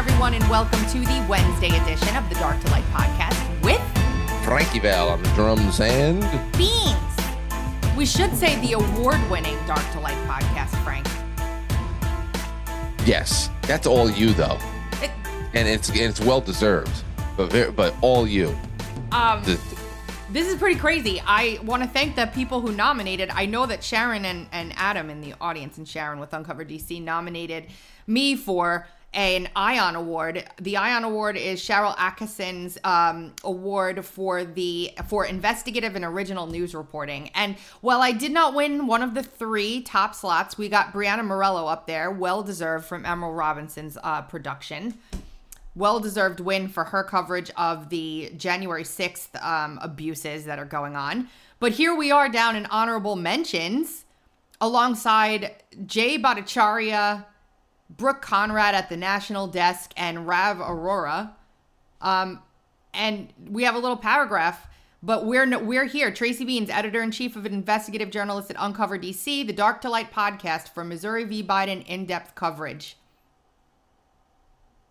everyone, and welcome to the Wednesday edition of the Dark to Light podcast with Frankie Val on the drums and Beanz. We should say the award winning Dark to Light podcast, Frank. yes, that's all you though, It, and it's and it's well deserved, but very, but all you. um, The, this is pretty crazy. I want to thank the people who nominated. I know that Sharon and, and Adam in the audience, and Sharon with Uncover DC, nominated me for an Ion Award. The Ion Award is Sharyl Attkisson's um, award for the for investigative and original news reporting. And while I did not win one of the three top slots, we got Brianna Morello up there, well deserved from Emerald Robinson's uh, production well deserved win for her coverage of the January 6th um, abuses that are going on. But here we are down in honorable mentions alongside Jay Bhattacharya, Brooke Conrad at the national desk, and Rav Arora. Um, and we have a little paragraph. But we're no, we're here. Tracy Beanz, editor in chief of investigative journalist at Uncover DC, the Dark to Light podcast for Missouri v. Biden in depth coverage.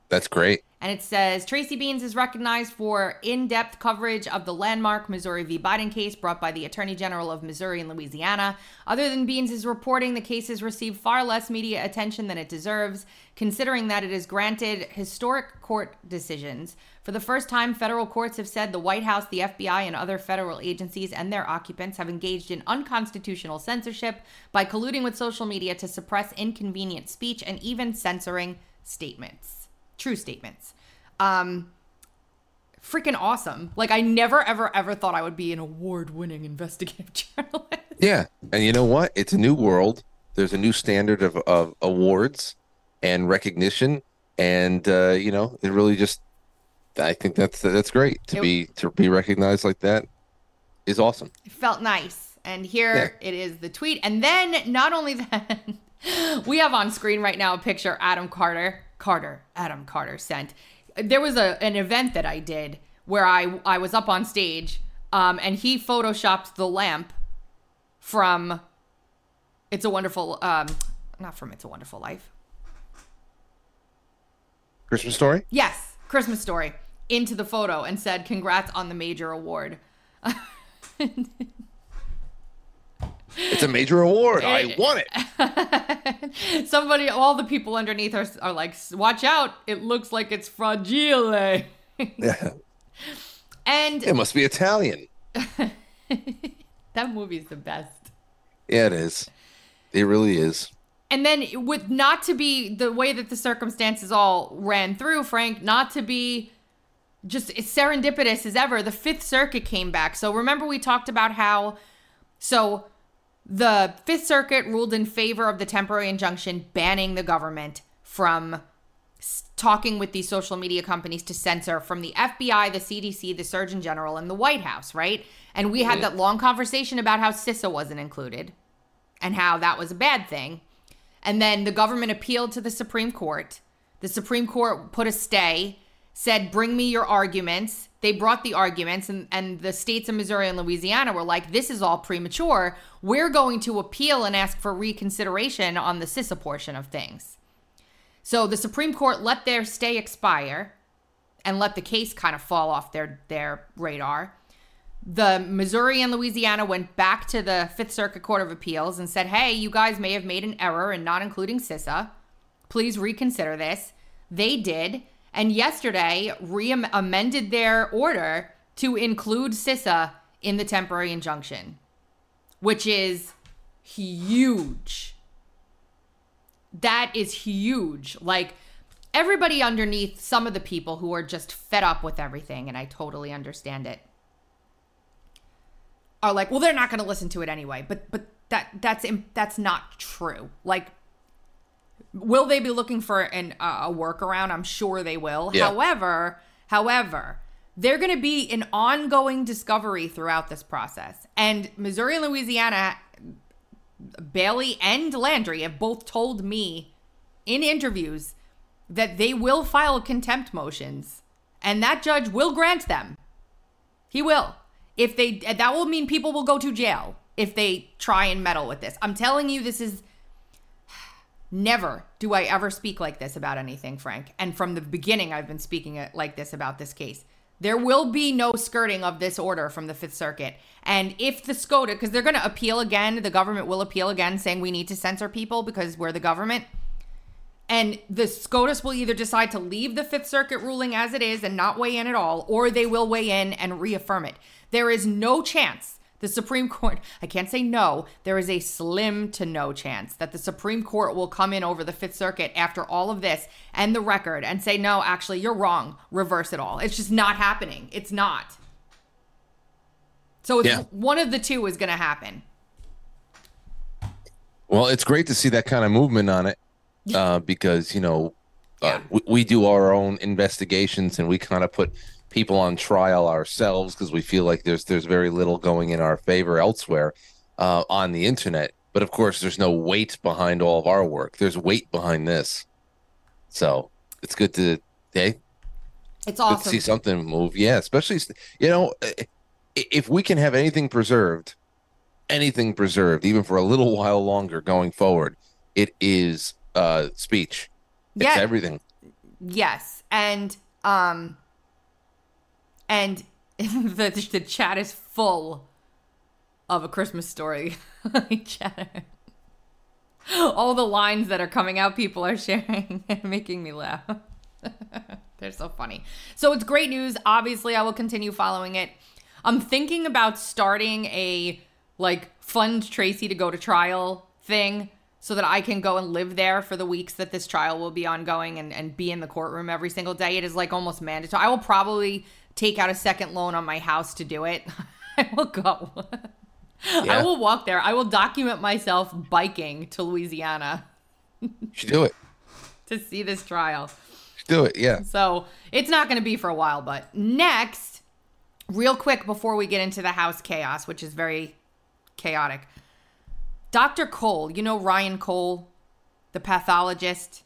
that's great. And it says Tracy Beanz is recognized for in depth coverage of the landmark Missouri v. Biden case brought by the Attorney General of Missouri and Louisiana. Other than Beanz' reporting, the case has received far less media attention than it deserves, considering that it has granted historic court decisions. For the first time, federal courts have said the White House, the FBI, and other federal agencies and their occupants have engaged in unconstitutional censorship by colluding with social media to suppress inconvenient speech and even censoring statements true statements. Um, freaking awesome. Like I never, ever, ever thought I would be an award-winning investigative journalist. Yeah, and you know what? It's a new world. There's a new standard of, of awards and recognition, and uh, you know, it really just. I think that's that's great to It- be to be recognized like that is awesome. It felt nice. And here it is, the tweet. And then not only that, we have on screen right now a picture Adam Carter, Carter, Adam Carter sent. There was a an event that I did where I I was up on stage, um, and he photoshopped the lamp from It's a Wonderful, um, not from It's a Wonderful Life. Christmas story. Yes, Christmas Story into the photo and said, "Congrats on the major award." It's a major award. I won it. Somebody, all the people underneath are, are like, "Watch out! It looks like it's fragile." Yeah, and it must be Italian. that movie's the best. Yeah, it is. It really is. And then, with not to be the way that the circumstances all ran through, Frank, not to be just as serendipitous as ever, the Fifth Circuit came back. So remember, we talked about how, so the Fifth Circuit ruled in favor of the temporary injunction banning the government from talking with these social media companies to censor from the FBI, the CDC, the Surgeon General, and the White House, right? And we had that long conversation about how CISA wasn't included and how that was a bad thing. And then the government appealed to the Supreme Court. The Supreme Court put a stay, said, bring me your arguments. They brought the arguments, and, and the states of Missouri and Louisiana were like, this is all premature. We're going to appeal and ask for reconsideration on the CISA portion of things. So the Supreme Court let their stay expire and let the case kind of fall off their, their radar the Missouri and Louisiana went back to the Fifth Circuit Court of Appeals and said, hey, you guys may have made an error in not including CISA. Please reconsider this. They did. And yesterday, re amended their order to include CISA in the temporary injunction, which is huge. That is huge. Like, everybody underneath some of the people who are just fed up with everything, and I totally understand it are like, well, they're not going to listen to it anyway. But but that that's that's not true. Like, will they be looking for an uh, a workaround? I'm sure they will. Yeah. However, however, they're going to be an ongoing discovery throughout this process. And Missouri and Louisiana, Bailey and Landry have both told me in interviews that they will file contempt motions, and that judge will grant them. He will. If they that will mean people will go to jail if they try and meddle with this. I'm telling you this is Never do I ever speak like this about anything, Frank. And from the beginning, I've been speaking like this about this case. There will be no skirting of this order from the Fifth Circuit. And if the SCOTUS, because they're going to appeal again, the government will appeal again, saying we need to censor people because we're the government. And the SCOTUS will either decide to leave the Fifth Circuit ruling as it is and not weigh in at all, or they will weigh in and reaffirm it. There is no chance the Supreme Court, I can't say no, there is a slim to no chance that the Supreme Court will come in over the Fifth Circuit after all of this and the record and say, no, actually, you're wrong, reverse it all. It's just not happening. It's not. So it's yeah. one of the two is going to happen. Well, it's great to see that kind of movement on it uh, because, you know, uh, yeah. we, we do our own investigations and we kind of put people on trial ourselves because we feel like there's there's very little going in our favor elsewhere uh, on the internet. But of course, there's no weight behind all of our work. There's weight behind this, so it's good to hey, it's awesome to see something move. Yeah, especially you know if we can have anything preserved, anything preserved, even for a little while longer going forward, it is uh speech. It's yeah. everything. Yes, and um and the the chat is full of a Christmas story. chat. All the lines that are coming out, people are sharing and making me laugh. They're so funny. So it's great news. Obviously, I will continue following it. I'm thinking about starting a like fund Tracy to go to trial thing so that I can go and live there for the weeks that this trial will be ongoing and, and be in the courtroom every single day. It is like almost mandatory. I will probably take out a second loan on my house to do it, I will go. Yeah. I will walk there. I will document myself biking to Louisiana. You should do it. to see this trial. Should do it, yeah. So it's not going to be for a while, but next, real quick before we get into the house chaos, which is very chaotic. Dr. Cole, you know Ryan Cole, the pathologist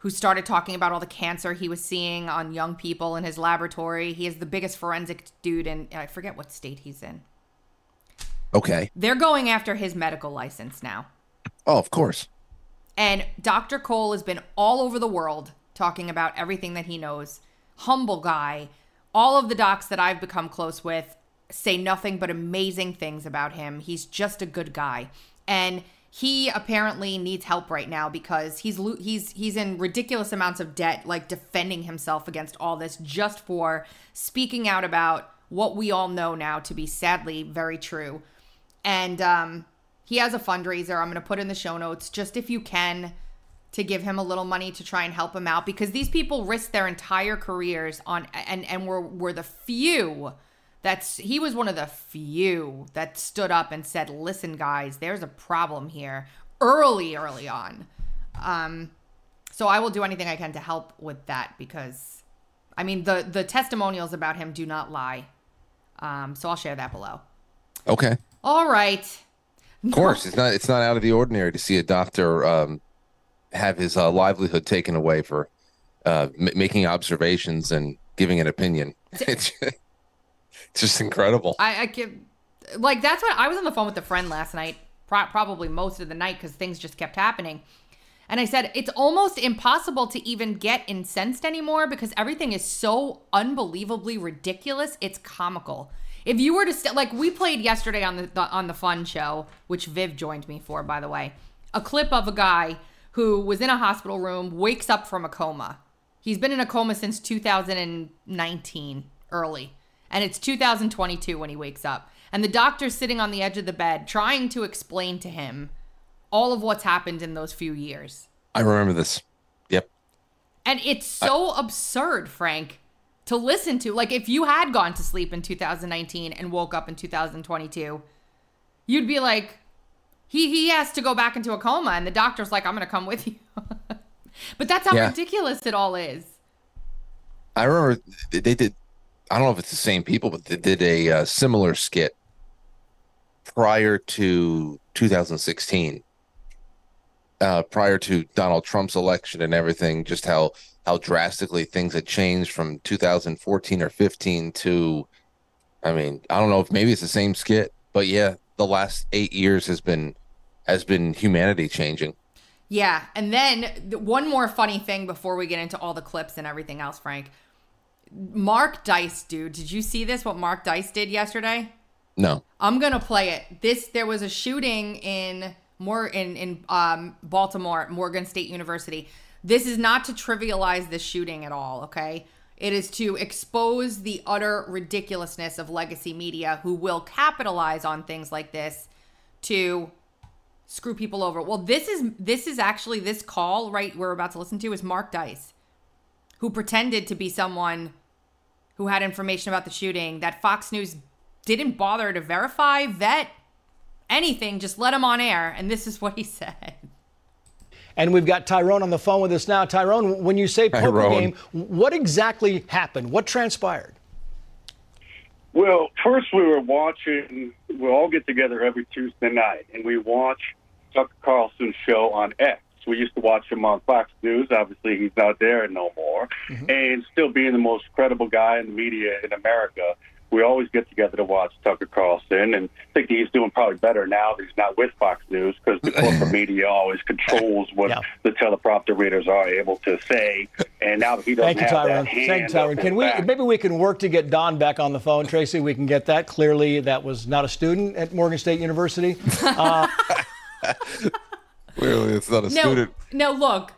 who started talking about all the cancer he was seeing on young people in his laboratory. He is the biggest forensic dude in I forget what state he's in. Okay. They're going after his medical license now. Oh, of course. And Dr. Cole has been all over the world talking about everything that he knows. Humble guy. All of the docs that I've become close with say nothing but amazing things about him. He's just a good guy. And he apparently needs help right now because he's he's he's in ridiculous amounts of debt like defending himself against all this just for speaking out about what we all know now to be sadly very true. And um, he has a fundraiser. I'm going to put in the show notes just if you can to give him a little money to try and help him out because these people risk their entire careers on and and were were the few that's he was one of the few that stood up and said, "Listen, guys, there's a problem here." Early, early on. Um, so I will do anything I can to help with that because, I mean, the the testimonials about him do not lie. Um, so I'll share that below. Okay. All right. Of course, it's not it's not out of the ordinary to see a doctor um, have his uh, livelihood taken away for uh, m- making observations and giving an opinion. It's just incredible. I, I can, like, that's what I was on the phone with a friend last night, pro- probably most of the night because things just kept happening. And I said, it's almost impossible to even get incensed anymore because everything is so unbelievably ridiculous. It's comical. If you were to st- like we played yesterday on the, the on the fun show, which Viv joined me for, by the way, a clip of a guy who was in a hospital room, wakes up from a coma. He's been in a coma since 2019, early and it's 2022 when he wakes up. And the doctor's sitting on the edge of the bed trying to explain to him all of what's happened in those few years. I remember this. Yep. And it's so I- absurd, Frank, to listen to. Like, if you had gone to sleep in 2019 and woke up in 2022, you'd be like, he, he has to go back into a coma. And the doctor's like, I'm going to come with you. but that's how yeah. ridiculous it all is. I remember they did I don't know if it's the same people, but they did a uh, similar skit prior to 2016, uh, prior to Donald Trump's election and everything. Just how how drastically things had changed from 2014 or 15 to, I mean, I don't know if maybe it's the same skit, but yeah, the last eight years has been has been humanity changing. Yeah, and then one more funny thing before we get into all the clips and everything else, Frank. Mark Dice, dude, did you see this? What Mark Dice did yesterday? No. I'm gonna play it. This there was a shooting in more in in um, Baltimore, at Morgan State University. This is not to trivialize this shooting at all. Okay, it is to expose the utter ridiculousness of legacy media, who will capitalize on things like this to screw people over. Well, this is this is actually this call right we're about to listen to is Mark Dice, who pretended to be someone who had information about the shooting that Fox News didn't bother to verify, vet, anything, just let him on air. And this is what he said. And we've got Tyrone on the phone with us now. Tyrone, when you say poker Tyrone. game, what exactly happened? What transpired? Well, first we were watching. We all get together every Tuesday night, and we watch Tucker Carlson's show on X. We used to watch him on Fox News. Obviously, he's not there no more. Mm-hmm. And still being the most credible guy in the media in America, we always get together to watch Tucker Carlson. And I think he's doing probably better now that he's not with Fox News because the corporate media always controls what Yeah. the teleprompter readers are able to say. And now that he doesn't Thank you, have Tyrone. that hand Thank you, Tyrone. up Can we back- maybe we can work to get Don back on the phone, Tracy? We can get that. Clearly, that was not a student at Morgan State University. Uh, Clearly, it's not a No, student. no, look,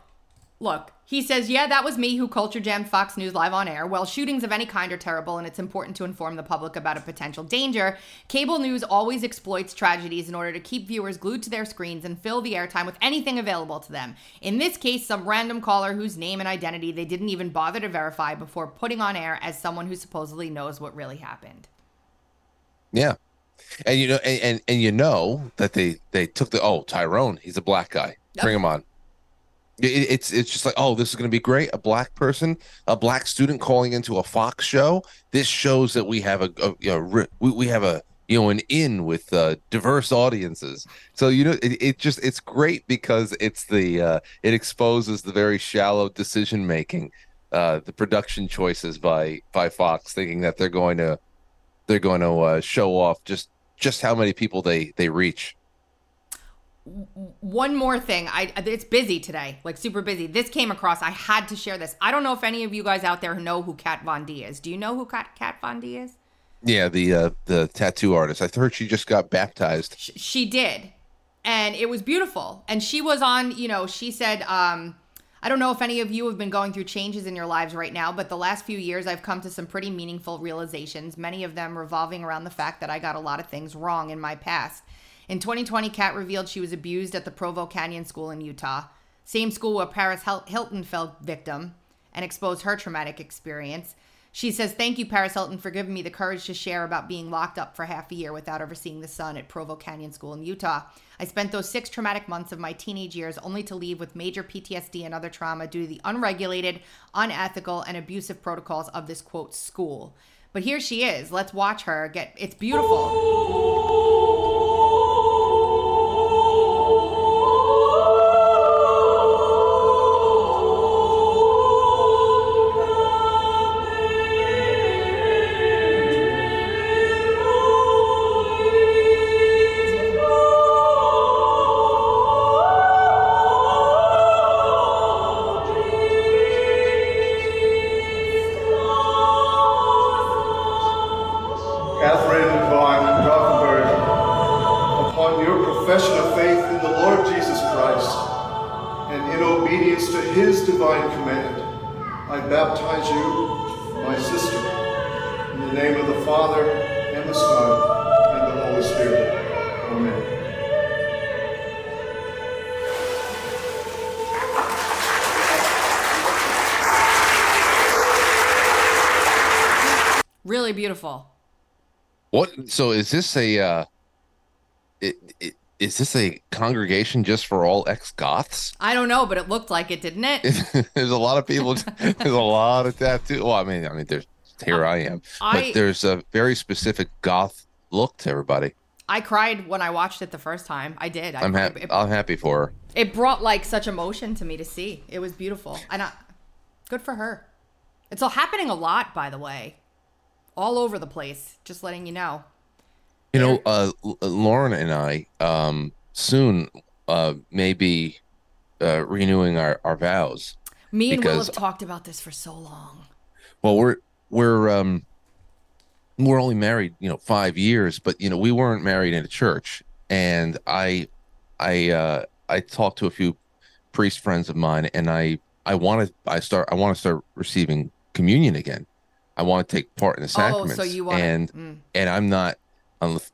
look. He says, yeah, that was me who culture jammed Fox News live on air. Well, shootings of any kind are terrible, and it's important to inform the public about a potential danger. Cable news always exploits tragedies in order to keep viewers glued to their screens and fill the airtime with anything available to them. In this case, some random caller whose name and identity they didn't even bother to verify before putting on air as someone who supposedly knows what really happened. Yeah. And you know, and, and and you know that they they took the oh Tyrone, he's a black guy. Bring him on. It, it's it's just like oh this is going to be great. A black person, a black student calling into a Fox show. This shows that we have a, a you know we, we have a you know an in with uh, diverse audiences. So you know it, it just it's great because it's the uh, it exposes the very shallow decision making, uh, the production choices by by Fox, thinking that they're going to they're going to uh, show off just just how many people they they reach. one more thing. I it's busy today like super busy. This came across. I had to share this. I don't know if any of you guys out there know who kat von d is. Do you know who kat, kat von d is? Yeah, the uh, the tattoo artist. I heard she just got baptized. Sh- she did. And it was beautiful. And she was on you know she said um i don't know if any of you have been going through changes in your lives right now but the last few years i've come to some pretty meaningful realizations many of them revolving around the fact that i got a lot of things wrong in my past. In 2020 kat revealed she was abused at the provo canyon school in utah. Same school where paris hilton fell victim and exposed her traumatic experience she says, Thank you, Paris Hilton, for giving me the courage to share about being locked up for half a year without ever seeing the sun at Provo Canyon School in Utah. I spent those six traumatic months of my teenage years only to leave with major PTSD and other trauma due to the unregulated, unethical, and abusive protocols of this quote school. But here she is. Let's watch her get it's beautiful. So is this a? Uh, it, it, is this a congregation just for all ex goths? I don't know, but it looked like it, didn't it? there's a lot of people. There's a lot of tattoo. Well, I mean, I mean, there's here I am, I- but there's a very specific goth look to everybody. I cried when I watched it the first time. I did. I, I'm happy. It, I'm happy for her. it brought like such emotion to me to see. It was beautiful, and I, good for her. It's all happening a lot, by the way, all over the place. Just letting you know. You know, uh, Lauren and I um, soon uh, maybe uh, renewing our, our vows. Me and Will have talked about this for so long. Well, we're we're um we're only married, you know, five years, but you know, we weren't married in a church. And I I uh I talked to a few priest friends of mine and I I want to I start I want to start receiving communion again. I want to take part in the sacraments. Oh, so you want and mm. and I'm not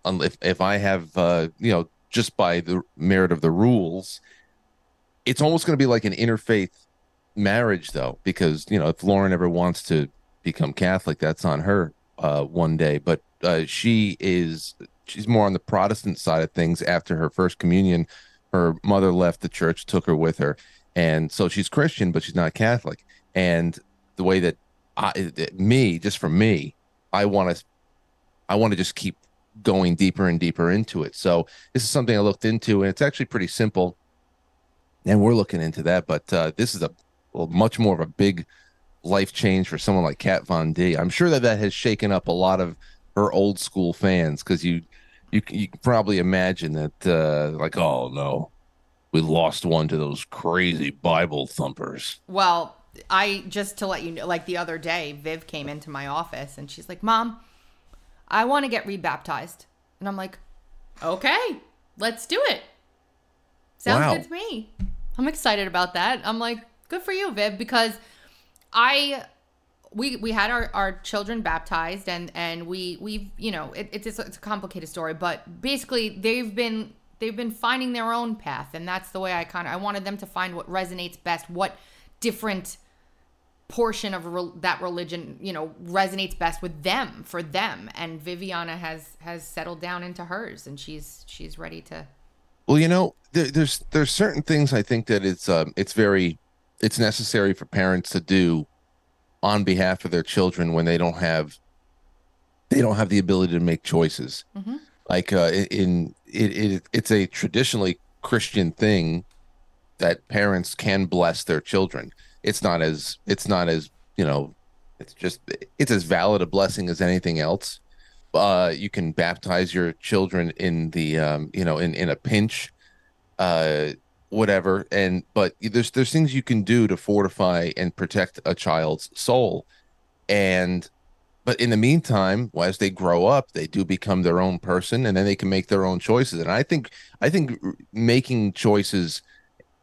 if if I have uh you know just by the merit of the rules, it's almost going to be like an interfaith marriage though because you know if Lauren ever wants to become Catholic, that's on her uh one day. But uh she is she's more on the Protestant side of things. After her first communion, her mother left the church, took her with her, and so she's Christian, but she's not Catholic. And the way that I, me, just for me, I want to, I want to just keep going deeper and deeper into it. So this is something I looked into, and it's actually pretty simple. And we're looking into that, but uh, this is a well, much more of a big life change for someone like Kat Von D. I'm sure that that has shaken up a lot of her old school fans because you, you, you can probably imagine that, uh, like, oh no, we lost one to those crazy Bible thumpers. Well, I just to let you know, like the other day, Viv came into my office and she's like, "Mom, I want to get rebaptized," and I'm like, "Okay, let's do it." Sounds Wow. good to me. I'm excited about that. I'm like, "Good for you, Viv," because I we we had our, our children baptized and and we we've you know it, it's it's a complicated story but basically they've been they've been finding their own path and that's the way i kind of i wanted them to find what resonates best what different portion of re- that religion you know resonates best with them for them and viviana has has settled down into hers and she's she's ready to Well, you know, there, there's there's certain things I think that it's um it's very it's necessary for parents to do on behalf of their children when they don't have they don't have the ability to make choices. Like uh, in it, it it's a traditionally Christian thing that parents can bless their children. It's not as it's not as you know it's just it's as valid a blessing as anything else. Uh you can baptize your children in the um you know in in a pinch uh whatever. And but there's there's things you can do to fortify and protect a child's soul. And but in the meantime as they grow up they do become their own person and then they can make their own choices. And i think i think making choices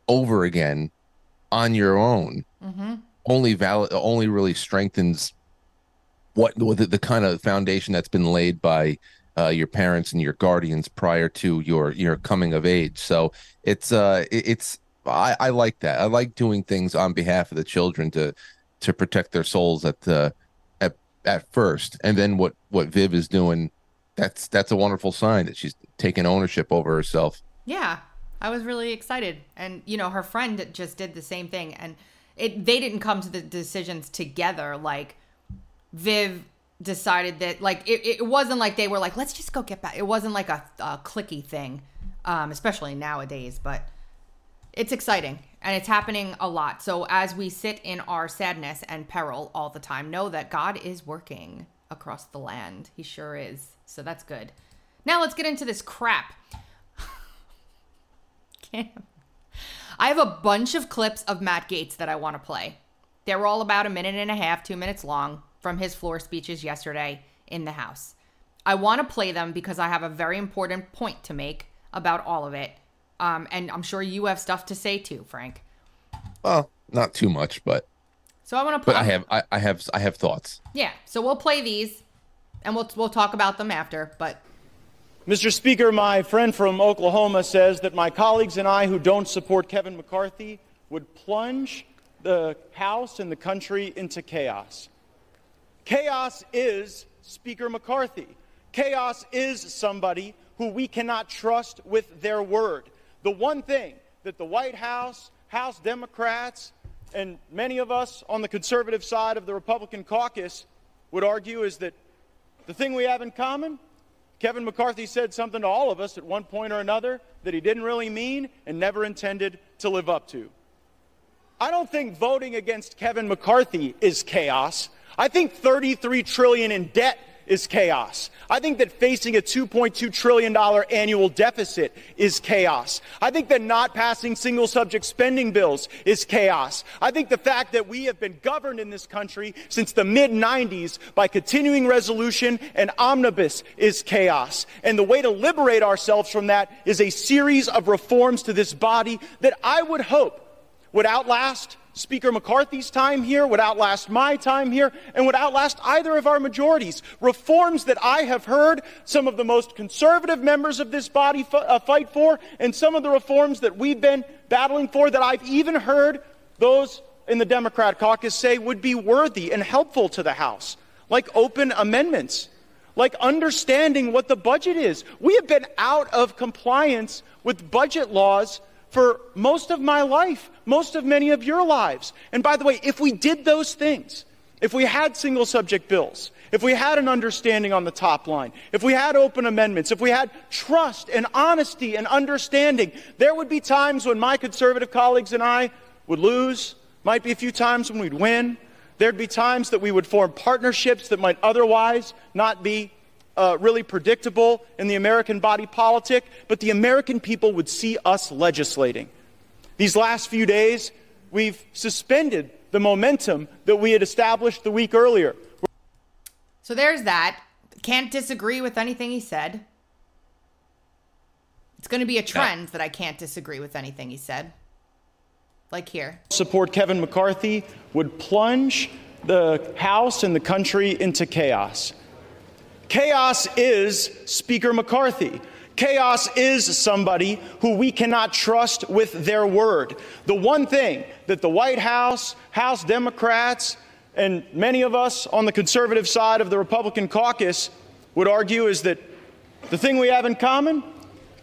over again on your own only valid only really strengthens what what the, the kind of foundation that's been laid by uh, your parents and your guardians prior to your your coming of age. So it's uh it- it's I, I like that. I like doing things on behalf of the children to to protect their souls at the at at first, and then what what Viv is doing. That's that's a wonderful sign that she's taking ownership over herself. Yeah, I was really excited, and you know, her friend just did the same thing, and it they didn't come to the decisions together. Like Viv decided that, like it, it wasn't like they were like, let's just go get back. It wasn't like a, a clicky thing, um, especially nowadays. But it's exciting and it's happening a lot. So as we sit in our sadness and peril all the time, know that God is working across the land. He sure is. So that's good. Now let's get into this crap. I have a bunch of clips of Matt Gaetz that I want to play. They're all about a minute and a half, two minutes long from his floor speeches yesterday in the House. I want to play them because I have a very important point to make about all of it. Um, and I'm sure you have stuff to say too, Frank. Well, not too much, but So I want to but. I have I, I have I have thoughts. Yeah. So we'll play these, and we'll we'll talk about them after. But Mr. Speaker, my friend from Oklahoma says that my colleagues and I who don't support Kevin McCarthy would plunge the House and the country into chaos. Chaos is Speaker McCarthy. Chaos is somebody who we cannot trust with their word. The one thing that the White House, House Democrats, and many of us on the conservative side of the Republican caucus would argue is that the thing we have in common Kevin McCarthy said something to all of us at one point or another that he didn't really mean and never intended to live up to. I don't think voting against Kevin McCarthy is chaos. I think 33 trillion in debt is chaos. I think that facing a $2.2 trillion annual deficit is chaos. I think that not passing single subject spending bills is chaos. I think the fact that we have been governed in this country since the mid 90s by continuing resolution and omnibus is chaos. And the way to liberate ourselves from that is a series of reforms to this body that I would hope would outlast Speaker McCarthy's time here, would outlast my time here, and would outlast either of our majorities. Reforms that I have heard some of the most conservative members of this body f- uh, fight for, and some of the reforms that we've been battling for that I've even heard those in the Democrat caucus say would be worthy and helpful to the House, like open amendments, like understanding what the budget is. We have been out of compliance with budget laws for most of my life, most of many of your lives. And by the way, if we did those things, if we had single subject bills, if we had an understanding on the top line, if we had open amendments, if we had trust and honesty and understanding, there would be times when my conservative colleagues and I would lose, might be a few times when we'd win. There'd be times that we would form partnerships that might otherwise not be uh, really predictable in the American body politic, but the American people would see us legislating. These last few days, we've suspended the momentum that we had established the week earlier. So there's that. Can't disagree with anything he said. It's going to be a trend that I can't disagree with anything he said. Like here. Support Kevin McCarthy would plunge the House and the country into chaos. Chaos is Speaker McCarthy. Chaos is somebody who we cannot trust with their word. The one thing that the White House, House Democrats, and many of us on the conservative side of the Republican caucus would argue is that the thing we have in common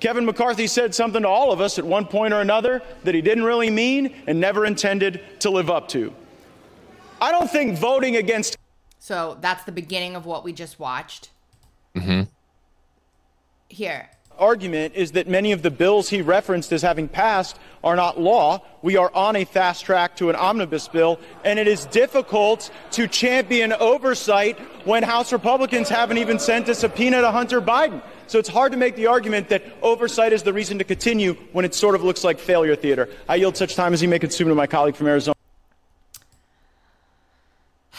Kevin McCarthy said something to all of us at one point or another that he didn't really mean and never intended to live up to. I don't think voting against. So that's the beginning of what we just watched. Mm-hmm. Here. Argument is that many of the bills he referenced as having passed are not law. We are on a fast track to an omnibus bill, and it is difficult to champion oversight when House Republicans haven't even sent a subpoena to Hunter Biden. So it's hard to make the argument that oversight is the reason to continue when it sort of looks like failure theater. I yield such time as you may consume to my colleague from Arizona.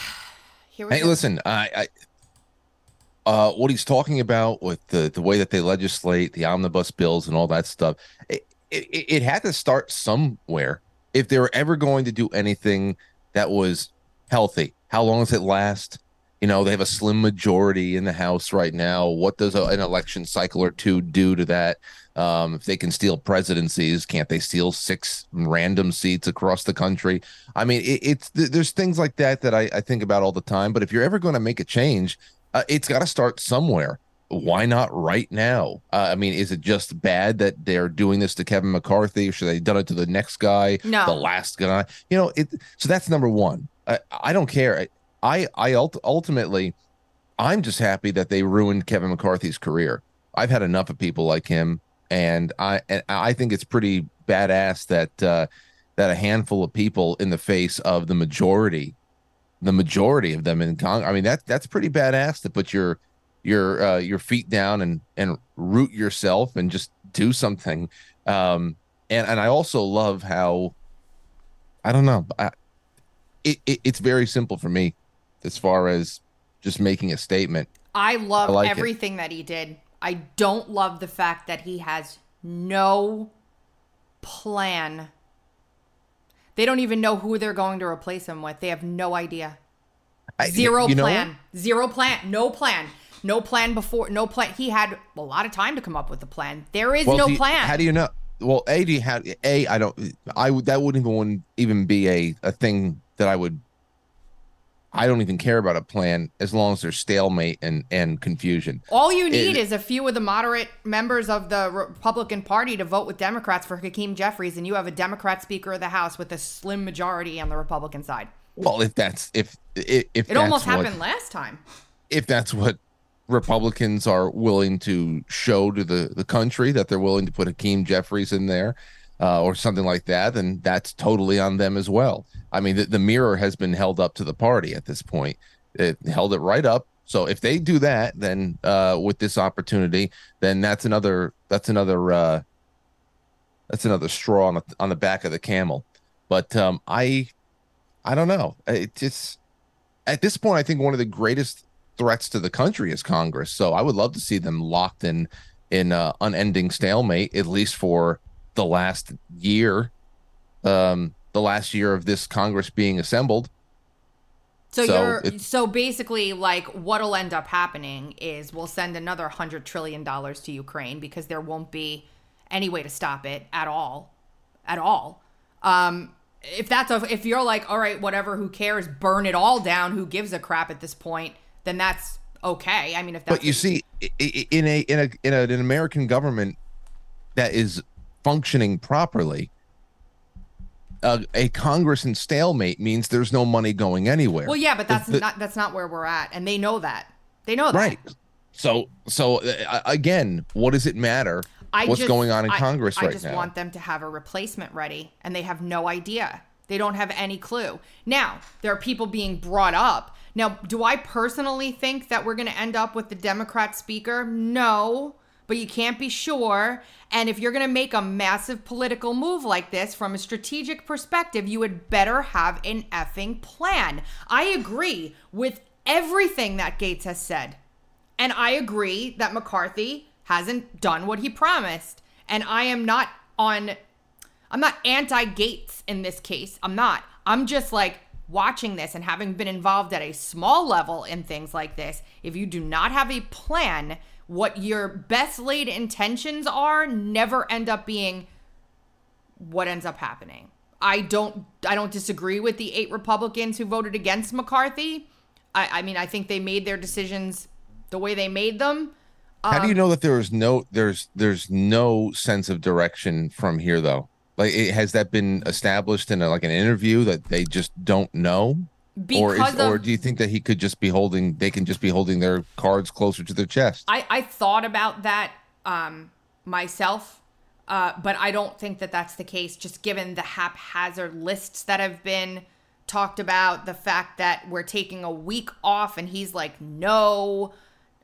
hey, listen, I, I uh, what he's talking about with the the way that they legislate the omnibus bills and all that stuff, it, it, it had to start somewhere. If they were ever going to do anything that was healthy, how long does it last? You know, they have a slim majority in the House right now. What does a, an election cycle or two do to that? Um, if they can steal presidencies, can't they steal six random seats across the country? I mean, it, it's there's things like that that I, I think about all the time. But if you're ever going to make a change, uh, it's got to start somewhere. Why not right now? Uh, I mean, is it just bad that they're doing this to Kevin McCarthy? Should they have done it to the next guy, no. the last guy? You know, it. So that's number one. I, I don't care. I I ult- ultimately, I'm just happy that they ruined Kevin McCarthy's career. I've had enough of people like him, and I and I think it's pretty badass that uh, that a handful of people in the face of the majority the majority of them in Congress. I mean, that that's pretty badass to put your your uh, your feet down and and root yourself and just do something. Um, and and I also love how I don't know. I, it, it it's very simple for me as far as just making a statement. I love I like everything it. that he did. I don't love the fact that he has no plan they don't even know who they're going to replace him with. They have no idea. Zero I, plan. Know? Zero plan. No plan. No plan before. No plan. He had a lot of time to come up with a plan. There is well, no you, plan. How do you know? Well, a do you have a? I don't. I would. That wouldn't even even be a a thing that I would I don't even care about a plan as long as there's stalemate and, and confusion. All you need it, is a few of the moderate members of the Republican Party to vote with Democrats for Hakeem Jeffries, and you have a Democrat Speaker of the House with a slim majority on the Republican side. Well, if that's if if, if it almost what, happened last time. If that's what Republicans are willing to show to the the country that they're willing to put Hakeem Jeffries in there, uh, or something like that, then that's totally on them as well. I mean, the, the mirror has been held up to the party at this point. It held it right up So if they do that, then uh, with this opportunity, then that's another that's another uh, that's another straw on the on the back of the camel. But um, I I don't know. It just at this point, I think one of the greatest threats to the country is Congress. So I would love to see them locked in in uh, unending stalemate, at least for the last year, um, the last year of this Congress being assembled. So, So you're so basically like what'll end up happening is we'll send another hundred trillion dollars to Ukraine because there won't be any way to stop it at all, at all. Um, if that's a, if you're like, all right, whatever, who cares? Burn it all down. Who gives a crap at this point? Then that's okay. I mean, if that's But you see, in a in a in a, an American government that is functioning properly, uh, a Congress in stalemate means there's no money going anywhere. well, yeah, but that's the- not that's not where we're at, and they know that. They know that. right. So so uh, again, what does it matter? I what's just- going on in I- Congress I right just now? want them to have a replacement ready, and they have no idea. They don't have any clue. Now, there are people being brought up. Now, do I personally think that we're going to end up with the Democrat speaker? No, but you can't be sure. And if you're going to make a massive political move like this from a strategic perspective, you would better have an effing plan. I agree with everything that Gaetz has said. And I agree that McCarthy hasn't done what he promised. And I am not on I'm not anti Gaetz in this case. I'm not. I'm just like watching this and having been involved at a small level in things like this. If you do not have a plan, what your best laid intentions are never end up being what ends up happening. I don't I don't disagree with the eight Republicans who voted against McCarthy. I, I mean I think they made their decisions the way they made them. How Um, do you know that there is no there's there's no sense of direction from here though? Like it, has that been established in a, like an interview that they just don't know? Or Because is, or do you think that he could just be holding they can just be holding their cards closer to their chest? I, I thought about that um, myself, uh, but I don't think that that's the case, just given the haphazard lists that have been talked about, the fact that we're taking a week off and he's like, no.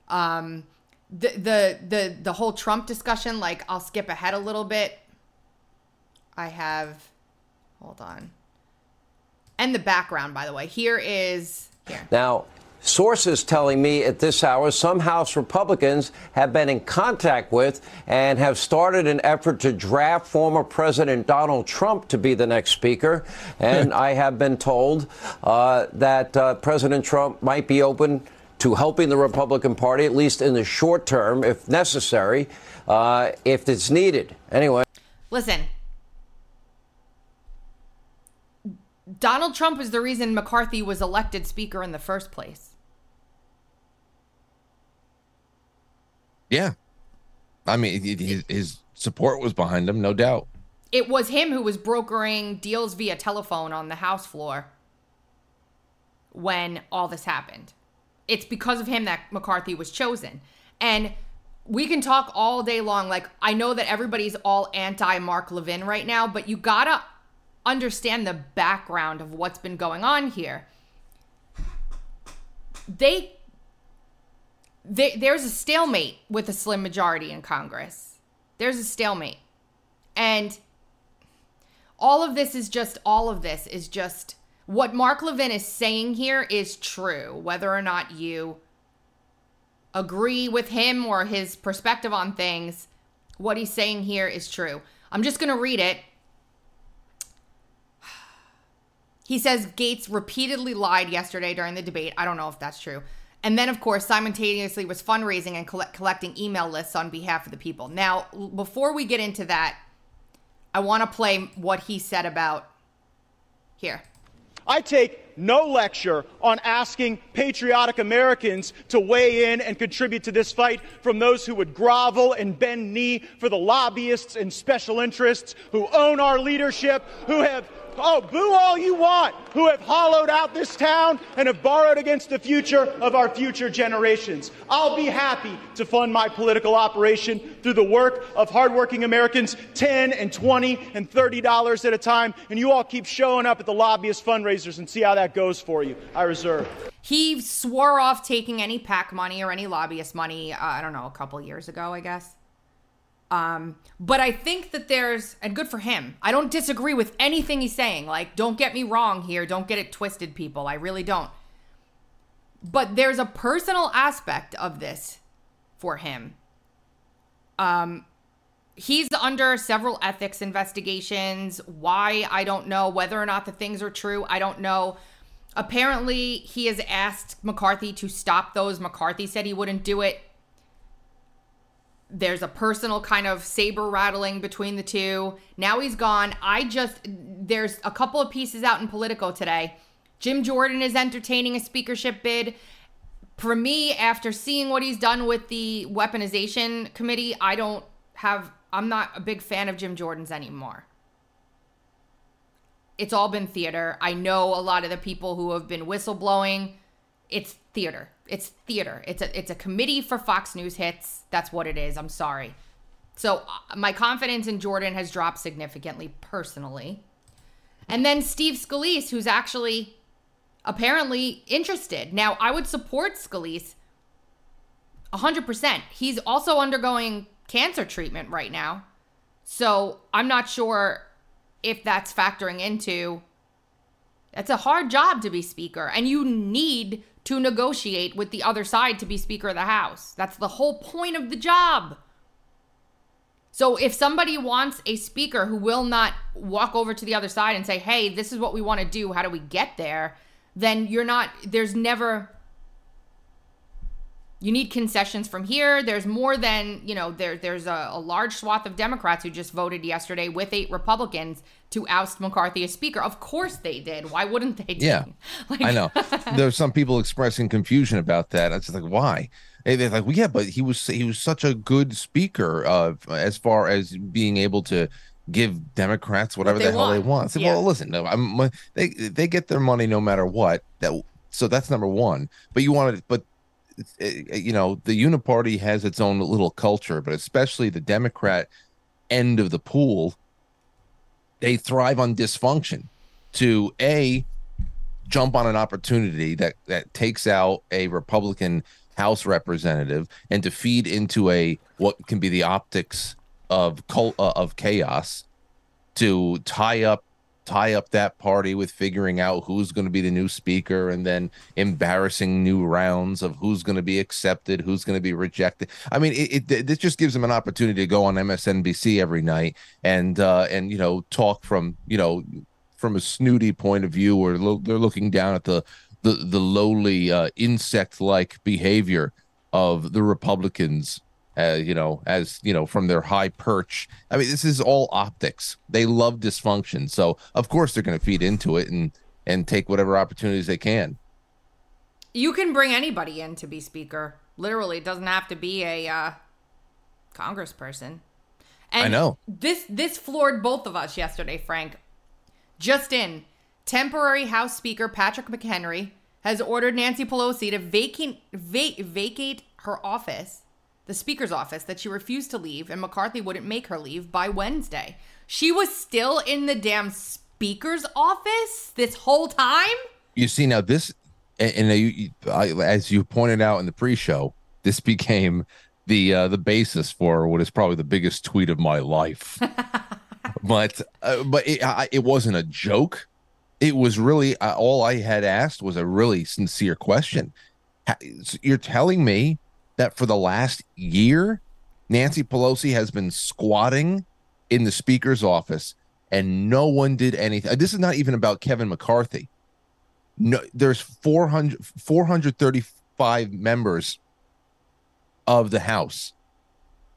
Um, the, the, the, the whole Trump discussion, like, I'll skip ahead a little bit. I have, hold on. And the background, by the way. Here is, here. Now, sources telling me at this hour some House Republicans have been in contact with and have started an effort to draft former President Donald Trump to be the next speaker. And I have been told uh, that uh, President Trump might be open to helping the Republican Party, at least in the short term, if necessary, uh, if it's needed. Anyway. Listen, Donald Trump is the reason McCarthy was elected Speaker in the first place. Yeah, I mean his, his support was behind him, no doubt. It was him who was brokering deals via telephone on the House floor when all this happened. It's because of him that McCarthy was chosen. And we can talk all day long. Like, I know that everybody's all anti Mark Levin right now, but you gotta understand the background of what's been going on here. They, they there's a stalemate with a slim majority in Congress. There's a stalemate. And all of this is just all of this is just what Mark Levin is saying here is true, whether or not you agree with him or his perspective on things. What he's saying here is true. I'm just going to read it. He says Gaetz repeatedly lied yesterday during the debate. I don't know if that's true. And then, of course, simultaneously was fundraising and collect- collecting email lists on behalf of the people. Now, before we get into that, I want to play what he said about here. I take no lecture on asking patriotic Americans to weigh in and contribute to this fight from those who would grovel and bend knee for the lobbyists and special interests who own our leadership, who have oh, boo all you want, who have hollowed out this town and have borrowed against the future of our future generations. I'll be happy to fund my political operation through the work of hardworking Americans, 10 and 20 and 30 dollars at a time, and you all keep showing up at the lobbyist fundraisers and see how that goes for you. I reserve. He swore off taking any PAC money or any lobbyist money, uh, I don't know, a couple years ago, I guess. Um, but I think that there's, and good for him. I don't disagree with anything he's saying. Like, don't get me wrong here. Don't get it twisted, people. I really don't. But there's a personal aspect of this for him. Um, he's under several ethics investigations. Why? I don't know. Whether or not the things are true, I don't know. Apparently, he has asked McCarthy to stop those. McCarthy said he wouldn't do it there's a personal kind of saber rattling between the two. Now he's gone. I just, there's a couple of pieces out in Politico today. Jim Jordan is entertaining a speakership bid. For me, after seeing what he's done with the weaponization committee, I don't have, I'm not a big fan of Jim Jordan's anymore. It's all been theater. I know a lot of the people who have been whistleblowing. It's theater. It's theater. It's a it's a committee for Fox News hits. That's what it is. I'm sorry. So uh, my confidence in Jordan has dropped significantly personally. And then Steve Scalise, who's actually apparently interested. Now, I would support Scalise 100%. He's also undergoing cancer treatment right now. So I'm not sure if that's factoring into. It's a hard job to be speaker, and you need to negotiate with the other side to be Speaker of the House. That's the whole point of the job. So if somebody wants a speaker who will not walk over to the other side and say, hey, this is what we want to do, how do we get there? Then you're not, there's never you need concessions from here. There's more than, you know, there there's a, a, large swath of Democrats who just voted yesterday with eight Republicans to oust McCarthy as speaker. Of course they did. Why wouldn't they? Do? Yeah, like, I know. There's some people expressing confusion about that. It's just like, why? they're like, well, yeah, but he was he was such a good speaker uh, as far as being able to give Democrats whatever what the hell want. they want. I said, yeah. well, listen, no, I'm, they they get their money no matter what. That so that's number one. But you wanted, but you know, the Uniparty has its own little culture, but especially the Democrat end of the pool, they thrive on dysfunction. To a jump on an opportunity that that takes out a Republican House representative and to feed into a what can be the optics of cult, uh, of chaos to tie up tie up that party with figuring out who's going to be the new speaker and then embarrassing new rounds of who's going to be accepted, who's going to be rejected. I mean, it, it, it just gives them an opportunity to go on MSNBC every night and uh, and you know talk from you know from a snooty point of view, or lo- they're looking down at the the the lowly uh, insect like behavior of the Republicans uh, you know, as you know, from their high perch. I mean, this is all optics. They love dysfunction, so of course they're going to feed into it and and take whatever opportunities they can. You can bring anybody in to be speaker. Literally, it doesn't have to be a uh, congressperson. And I know this this floored both of us yesterday, Frank. Just in, temporary House Speaker Patrick McHenry has ordered Nancy Pelosi to vacate va- vacate her office the Speaker's office that she refused to leave and McCarthy wouldn't make her leave by Wednesday. She was still in the damn Speaker's office this whole time? You see, now this, and, and you, as you pointed out in the pre show, this became the uh, the basis for what is probably the biggest tweet of my life. but uh, but it, I, it wasn't a joke. It was really uh, all I had asked was a really sincere question. You're telling me that for the last year, Nancy Pelosi has been squatting in the speaker's office and no one did anything. Uh, this is not even about Kevin McCarthy. No, there's 400, 435 members of the House,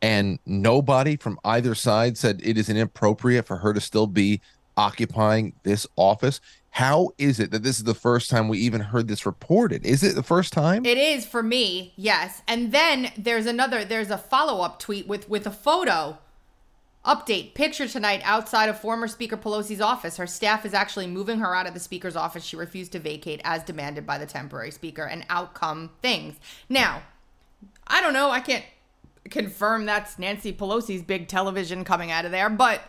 and nobody from either side said it is inappropriate for her to still be occupying this office. How is it that this is the first time we even heard this reported? Is it the first time? It is for me, yes. And then there's another there's a follow-up tweet with with a photo Update picture tonight outside of former Speaker Pelosi's office. Her staff is actually moving her out of the Speaker's office. She refused to vacate as demanded by the temporary Speaker, and outcome things. Now, I don't know. I can't confirm that's Nancy Pelosi's big television coming out of there, but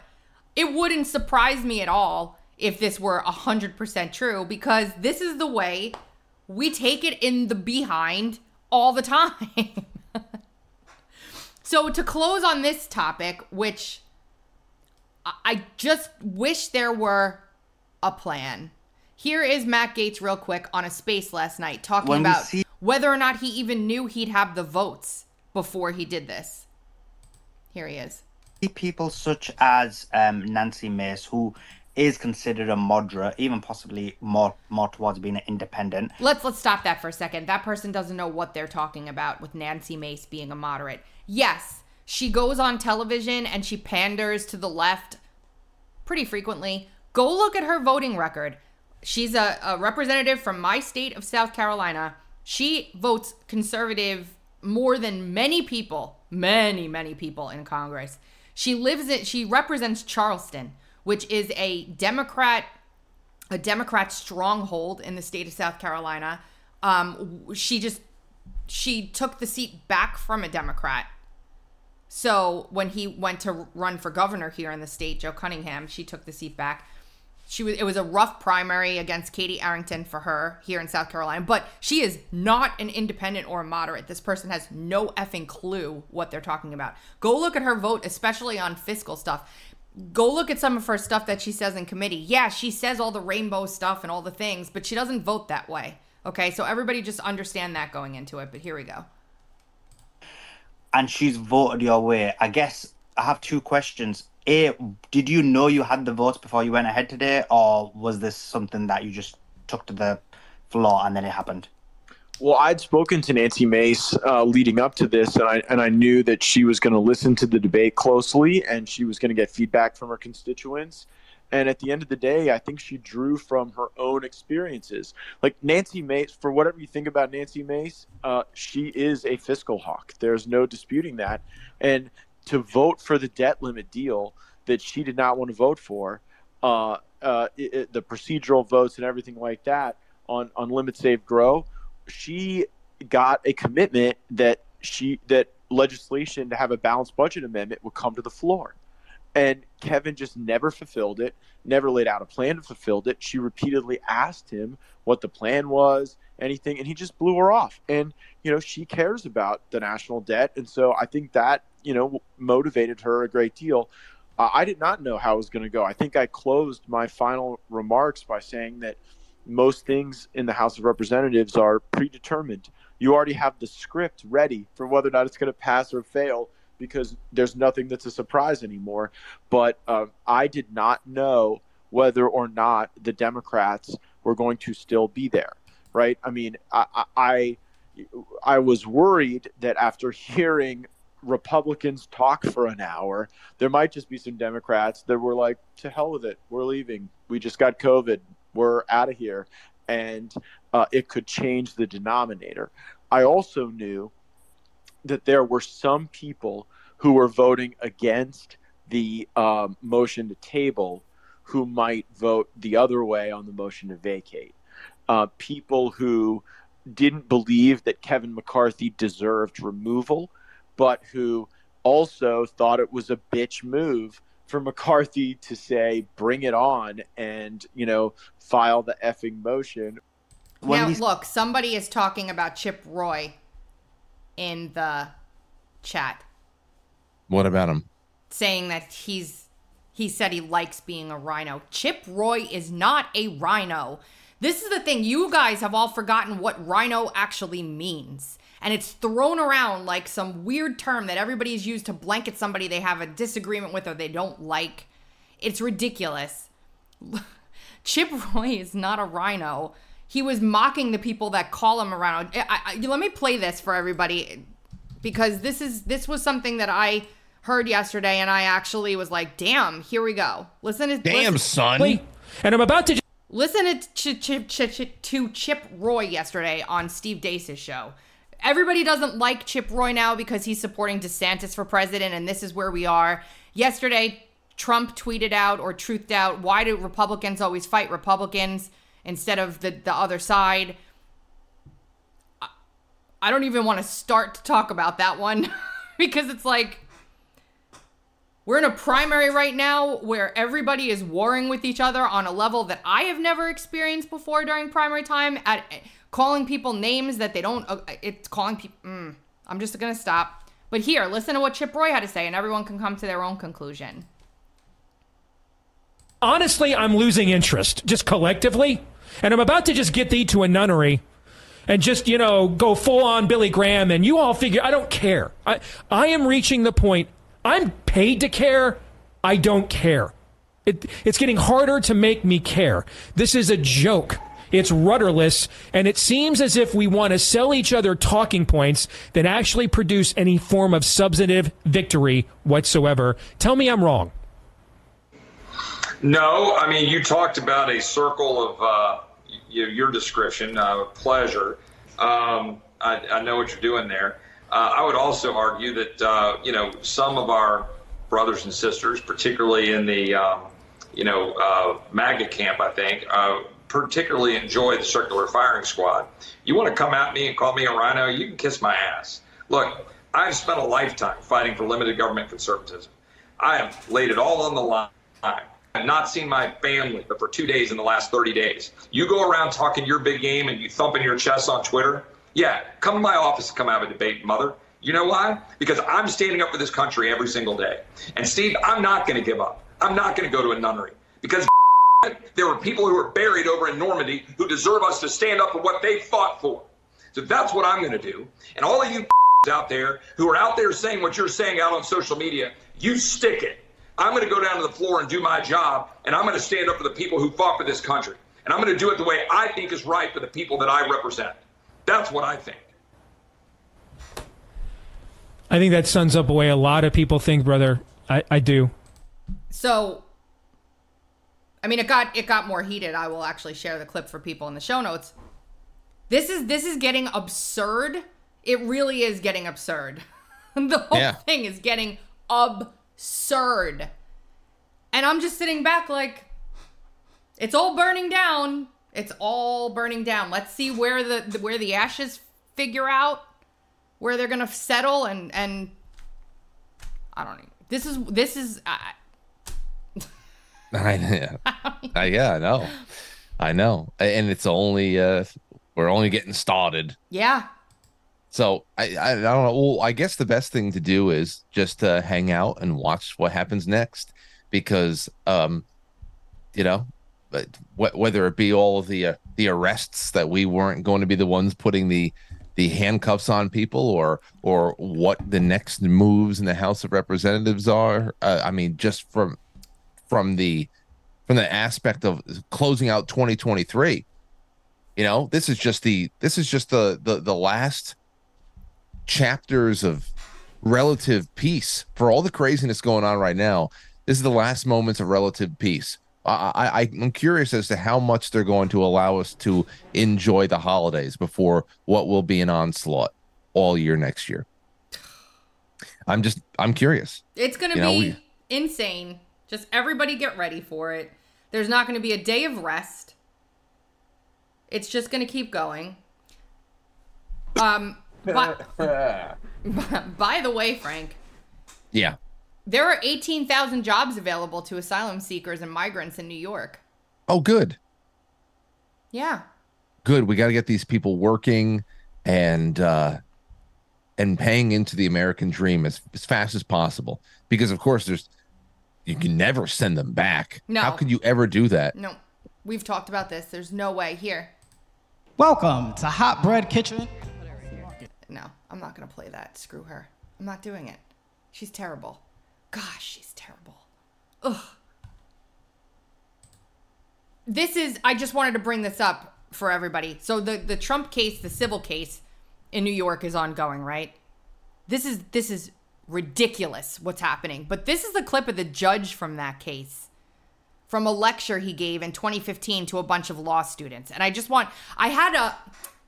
it wouldn't surprise me at all if this were 100% true because this is the way we take it in the behind all the time. so, to close on this topic, which I just wish there were a plan. Here is Matt Gaetz, real quick, on a space last night, talking when about see- whether or not he even knew he'd have the votes before he did this. Here he is. People such as um, Nancy Mace, who is considered a moderate, even possibly more more towards being an independent. Let's let's stop that for a second. That person doesn't know what they're talking about with Nancy Mace being a moderate. Yes, she goes on television and she panders to the left pretty frequently. Go look at her voting record. She's a, a representative from my state of South Carolina. She votes conservative more than many people, many, many people in Congress. She lives in, she represents Charleston, which is a Democrat, a Democrat stronghold in the state of South Carolina. Um, she just, she took the seat back from a Democrat so when he went to run for governor here in the state, Joe Cunningham, she took the seat back. She was it was a rough primary against Katie Arrington for her here in South Carolina, but she is not an independent or a moderate. This person has no effing clue what they're talking about. Go look at her vote, especially on fiscal stuff. Go look at some of her stuff that she says in committee. Yeah, she says all the rainbow stuff and all the things, but she doesn't vote that way. Okay, so everybody just understand that going into it. But here we go and she's voted your way. I guess I have two questions. A, did you know you had the votes before you went ahead today, or was this something that you just took to the floor and then it happened? Well, I'd spoken to Nancy Mace uh, leading up to this, and I and I knew that she was going to listen to the debate closely, and she was going to get feedback from her constituents. And at the end of the day, I think she drew from her own experiences. Like Nancy Mace, for whatever you think about Nancy Mace, uh, she is a fiscal hawk. There's no disputing that. And to vote for the debt limit deal that she did not want to vote for, uh, uh, it, it, the procedural votes and everything like that on on limit save grow, she got a commitment that she that legislation to have a balanced budget amendment would come to the floor. And Kevin just never fulfilled it, never laid out a plan to fulfill it. She repeatedly asked him what the plan was, anything, and he just blew her off. And, you know, she cares about the national debt. And so I think that, you know, motivated her a great deal. Uh, I did not know how it was going to go. I think I closed my final remarks by saying that most things in the House of Representatives are predetermined. You already have the script ready for whether or not it's going to pass or fail because there's nothing that's a surprise anymore. But uh, I did not know whether or not the Democrats were going to still be there. Right? I mean, I, I, I was worried that after hearing Republicans talk for an hour, there might just be some Democrats that were like, "To hell with it, we're leaving. We just got COVID. We're out of here," and uh, it could change the denominator. I also knew that there were some people who were voting against the um, motion to table who might vote the other way on the motion to vacate. Uh, people who didn't believe that Kevin McCarthy deserved removal, but who also thought it was a bitch move for McCarthy to say, bring it on and, you know, file the effing motion. Now, look, somebody is talking about Chip Roy in the chat. What about him? Saying that he's he said he likes being a rhino. Chip Roy is not a rhino. This is the thing. You guys have all forgotten what rhino actually means. And it's thrown around like some weird term that everybody's used to blanket somebody they have a disagreement with or they don't like. It's ridiculous. Chip Roy is not a rhino. he was mocking the people that call him around. I, I, let me play this for everybody because this is this was something that I heard yesterday, and I actually was like, "Damn, here we go." Listen to damn listen, son. Wait, and I'm about to listen to Ch- Ch- Ch- to Chip Roy yesterday on Steve Deace's show. Everybody doesn't like Chip Roy now because he's supporting DeSantis for president, and this is where we are. Yesterday, Trump tweeted out or truthed out, why do Republicans always fight Republicans instead of the, the other side? I- I don't even want to start to talk about that one because it's like we're in a primary right now where everybody is warring with each other on a level that I have never experienced before during primary time at calling people names that they don't uh, it's calling people mm, I'm just to stop. But here, listen to what Chip Roy had to say and everyone can come to their own conclusion. honestly, I'm losing interest just collectively. And I'm about to just get thee to a nunnery and just, you know, go full on Billy Graham. And you all figure, I don't care. I, I am reaching the point, I'm paid to care. I don't care. It, it's getting harder to make me care. This is a joke. It's rudderless, and it seems as if we want to sell each other talking points than actually produce any form of substantive victory whatsoever. Tell me I'm wrong. No, I mean you talked about a circle of uh, you, your description, uh, pleasure. Um, I, I know what you're doing there. Uh, I would also argue that uh, you know some of our brothers and sisters, particularly in the um, you know uh, MAGA camp, I think, uh, particularly enjoy the circular firing squad. You want to come at me and call me a rhino? You can kiss my ass. Look, I've spent a lifetime fighting for limited government conservatism. I have laid it all on the line. I've not seen my family but for two days in the last 30 days. You go around talking your big game and you thumping your chest on Twitter. Yeah, come to my office and come have a debate, mother. You know why? Because I'm standing up for this country every single day. And Steve, I'm not going to give up. I'm not going to go to a nunnery because there were people who were buried over in Normandy who deserve us to stand up for what they fought for. So that's what I'm going to do. And all of you out there who are out there saying what you're saying out on social media, you stick it. I'm going to go down to the floor and do my job, and I'm going to stand up for the people who fought for this country. And I'm going to do it the way I think is right for the people that I represent. That's what I think. I think that sums up the way a lot of people think, brother. I, I do. So I mean it got it got more heated. I will actually share the clip for people in the show notes. This is this is getting absurd. It really is getting absurd. the whole Yeah. thing is getting absurd. And I'm just sitting back like it's all burning down. It's all burning down. Let's see where the where the ashes figure out where they're going to settle and and I don't know. This is this is I I, yeah, I, yeah, I know, I know, and it's only uh, we're only getting started. yeah. So I, I I don't know. Well, I guess the best thing to do is just uh, hang out and watch what happens next, because um, you know, whether it be all of the uh, the arrests that we weren't going to be the ones putting the the handcuffs on people, or or what the next moves in the House of Representatives are. Uh, I mean, just from from the from the aspect of closing out 2023 you know this is just the this is just the the, the last chapters of relative peace for all the craziness going on right now. This is the last moments of relative peace. I, I i'm curious as to how much they're going to allow us to enjoy the holidays before what will be an onslaught all year next year. I'm just i'm curious. It's going to You know, be we- insane. Just everybody get ready for it. There's not going to be a day of rest. It's just going to keep going. Um by, by the way, Frank, yeah there are 18,000 jobs available to asylum seekers and migrants in New York. oh good Yeah. good we got to get these people working and uh and paying into the american dream as, as fast as possible because of course there's you can never send them back No. how could you ever do that No. We've talked about this. There's no way here. Welcome to Hot Bread Kitchen. No, I'm not going to play that. Screw her. I'm not doing it. She's terrible. Gosh, she's terrible. Ugh. This is, I just wanted to bring this up for everybody. So the, the Trump case, the civil case in New York is ongoing, right? This is, this is ridiculous what's happening. But this is the clip of the judge from that case from a lecture he gave in 2015 to a bunch of law students. And I just want, I had a,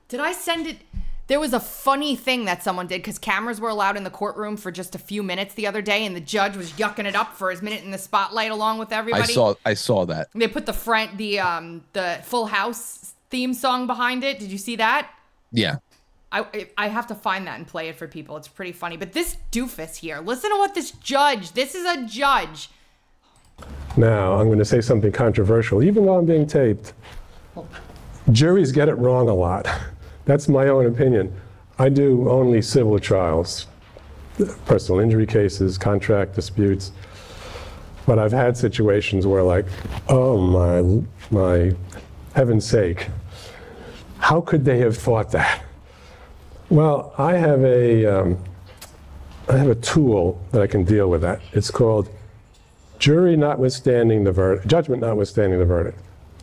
did I send it? There was a funny thing that someone did because cameras were allowed in the courtroom for just a few minutes the other day, and the judge was yucking it up for his minute in the spotlight along with everybody. I saw I saw that. They put the front the um the Full House theme song behind it. Did you see that? Yeah. I I have to find that and play it for people. It's pretty funny. But this doofus here, listen to what this judge. This is a judge. Now, I'm going to say something controversial, even though I'm being taped. Juries get it wrong a lot. That's my own opinion. I do only civil trials, personal injury cases, contract disputes. But I've had situations where, like, oh my, my heaven's sake, how could they have thought that? Well, I have a, um, I have a tool that I can deal with that. It's called jury notwithstanding the verdict, judgment notwithstanding the verdict.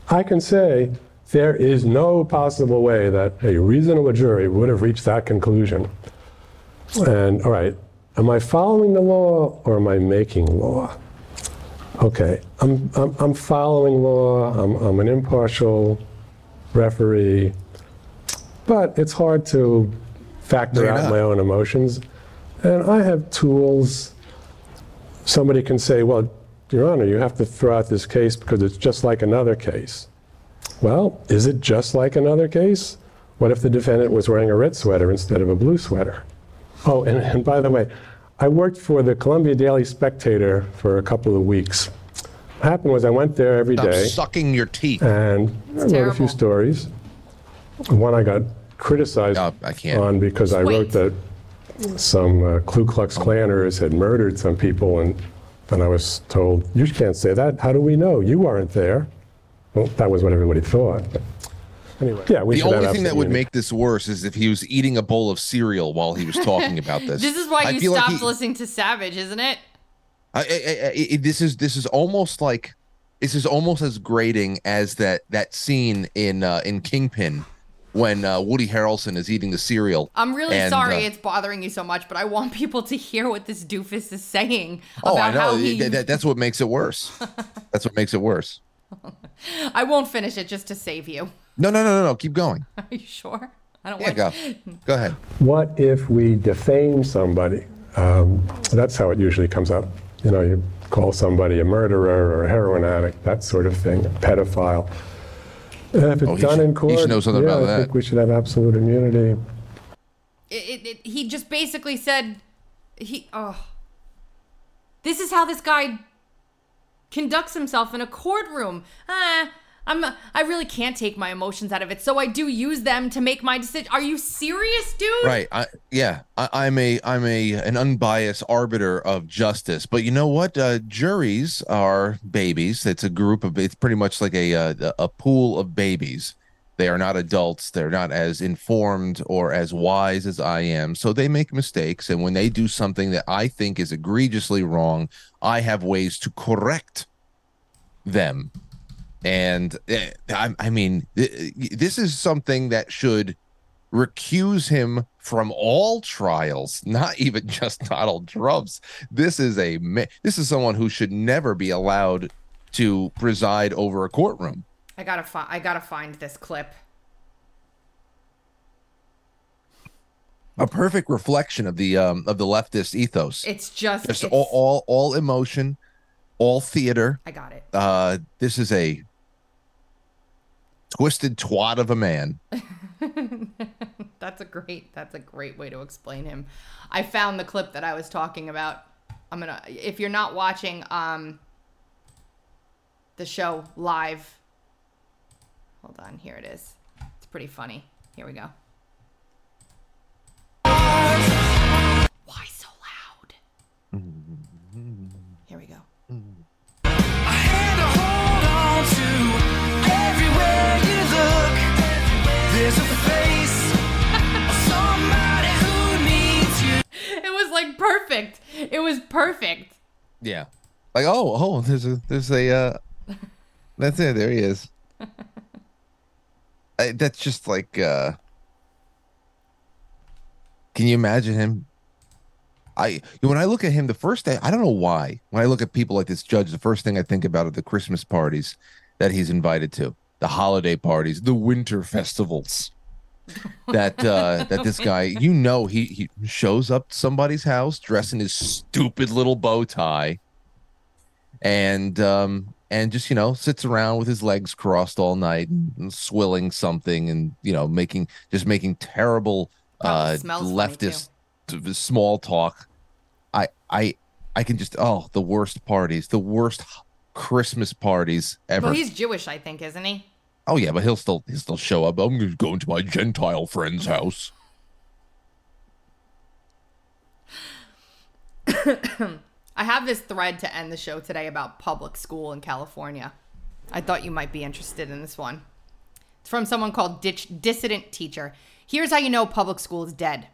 I can say there is no possible way that a reasonable jury would have reached that conclusion. And all right, am I following the law or am I making law? Okay, I'm, I'm, I'm following law, I'm, I'm an impartial referee, but it's hard to factor you're out not. my own emotions. And I have tools. Somebody can say, well, Your Honor, you have to throw out this case because it's just like another case. Well, is it just like another case? What if the defendant was wearing a red sweater instead of a blue sweater? Oh, and, and by the way, I worked for the Columbia Daily Spectator for a couple of weeks. What happened was I went there every Stop day sucking your teeth. and I wrote a few stories. One I got criticized Oh, I can't. on because I Wait. wrote that some uh, Ku Klux Klanners had murdered some people, and and I was told you can't say that. How do we know? You weren't there. Well, that was what everybody thought. But anyway, yeah, we the should have only thing that would unity. make this worse is if he was eating a bowl of cereal while he was talking about this. This is why I you feel like stopped he- listening to Savage, isn't it? I, I, I, I- this is this is almost like this is almost as grating as that that scene in uh, in Kingpin when uh, Woody Harrelson is eating the cereal. I'm really and, sorry uh, it's bothering you so much, but I want people to hear what this doofus is saying oh, I about know. how he. That- that- that's what makes it worse. that's what makes it worse. I won't finish it just to save you. No, no, no, no, no. Keep going. Are you sure? I don't Yeah, want. go. Go ahead. What if we defame somebody? Um, that's how it usually comes up. You know, you call somebody a murderer or a heroin addict, that sort of thing, a pedophile. Uh, if it's Oh, he done should- in he court, should know something yeah, about I that. think we should have absolute immunity. It, it, it, he just basically said, he. Oh. This is how this guy conducts himself in a courtroom. Ah, I'm. I really can't take my emotions out of it, so I do use them to make my decision. Are you serious, dude? Right. I, yeah. I, I'm a I'm a an unbiased arbiter of justice. But you know what? Uh, juries are babies. It's a group of. It's pretty much like a a, a pool of babies. They are not adults. They're not as informed or as wise as I am. So they make mistakes. And when they do something that I think is egregiously wrong, I have ways to correct them. And eh, I, I mean, eh, this is something that should recuse him from all trials, not even just Donald Trump's. This is a this is someone who should never be allowed to preside over a courtroom. I gotta find. I gotta find this clip. A perfect reflection of the um of the leftist ethos. It's just. Just it's- all, all all emotion, all theater. I got it. Uh, this is a twisted twat of a man. That's a great that's a great way to explain him. I found the clip that I was talking about. I'm to if you're not watching um the show live. Hold on, here it is. It's pretty funny. Here we go. Perfect. It was perfect. Yeah. Like oh oh there's a there's a uh that's it there he is. I, that's just like uh Can you imagine him? I when I look at him the first day I don't know why when I look at people like this judge the first thing I think about are the Christmas parties that he's invited to the holiday parties the winter festivals that uh that this guy you know he he shows up to somebody's house dressed in his stupid little bow tie and um and just you know sits around with his legs crossed all night and swilling something and you know making just making terrible uh smells leftist small talk. I i i can just oh the worst parties the worst christmas parties ever. Well, he's Jewish, I think, isn't he? Oh yeah, but he'll still he'll still show up. I'm gonna go into my Gentile friend's house. I have this thread to end the show today about public school in California. I thought you might be interested in this one. It's from someone called Ditch, Dissident Teacher. Here's how you know public school is dead.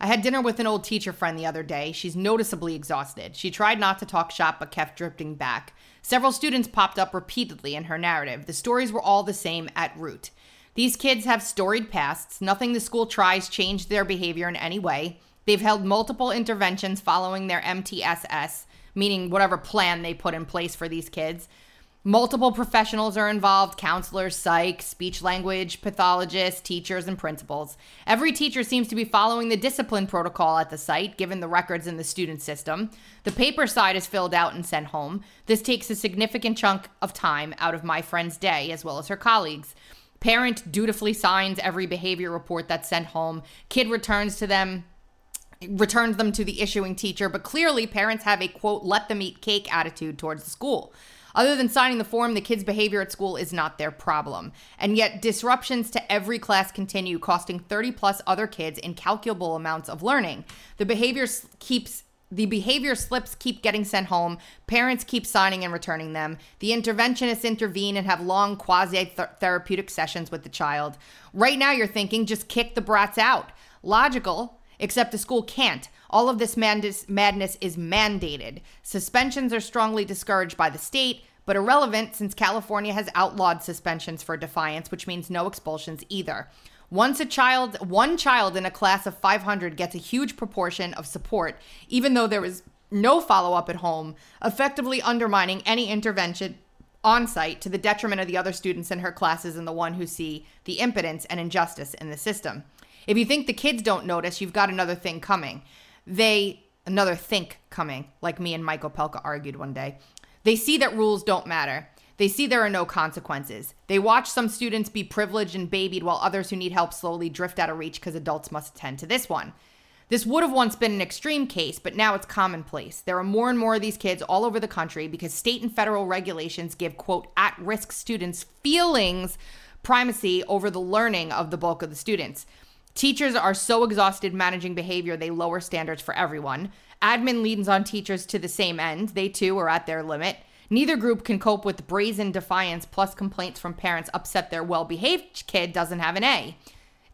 I had dinner with an old teacher friend the other day. She's noticeably exhausted. She tried not to talk shop but kept drifting back. Several students popped up repeatedly in her narrative. The stories were all the same at root. These kids have storied pasts. Nothing the school tries changed their behavior in any way. They've held multiple interventions following their MTSS, meaning whatever plan they put in place for these kids. Multiple professionals are involved counselors, psych, speech language pathologists, teachers, and principals. Every teacher seems to be following the discipline protocol at the site, given the records in the student system. The paper side is filled out and sent home. This takes a significant chunk of time out of my friend's day, as well as her colleagues. Parent dutifully signs every behavior report that's sent home. Kid returns to them returns them to the issuing teacher, but clearly parents have a quote, let them eat cake attitude towards the school. Other than signing the form, the kids' behavior at school is not their problem. And yet, disruptions to every class continue, costing 30 plus other kids incalculable amounts of learning. The behavior keeps the behavior slips keep getting sent home. Parents keep signing and returning them. The interventionists intervene and have long quasi therapeutic sessions with the child. Right now, you're thinking just kick the brats out. Logical, except the school can't. All of this madness, madness is mandated. Suspensions are strongly discouraged by the state, but irrelevant since California has outlawed suspensions for defiance, which means no expulsions either. Once a child, one child in a class of 500 gets a huge proportion of support, even though there is no follow up at home, effectively undermining any intervention on site to the detriment of the other students in her classes and the one who see the impotence and injustice in the system. If you think the kids don't notice, you've got another thing coming. They, another think coming, like me and Michael Pelka argued one day. They see that rules don't matter. They see there are no consequences. They watch some students be privileged and babied while others who need help slowly drift out of reach because adults must attend to this one. This would have once been an extreme case, but now it's commonplace. There are more and more of these kids all over the country because state and federal regulations give, quote, at risk students feelings primacy over the learning of the bulk of the students. Teachers are so exhausted managing behavior, they lower standards for everyone. Admin leans on teachers to the same end. They too are at their limit. Neither group can cope with brazen defiance plus complaints from parents upset their well behaved kid doesn't have an A.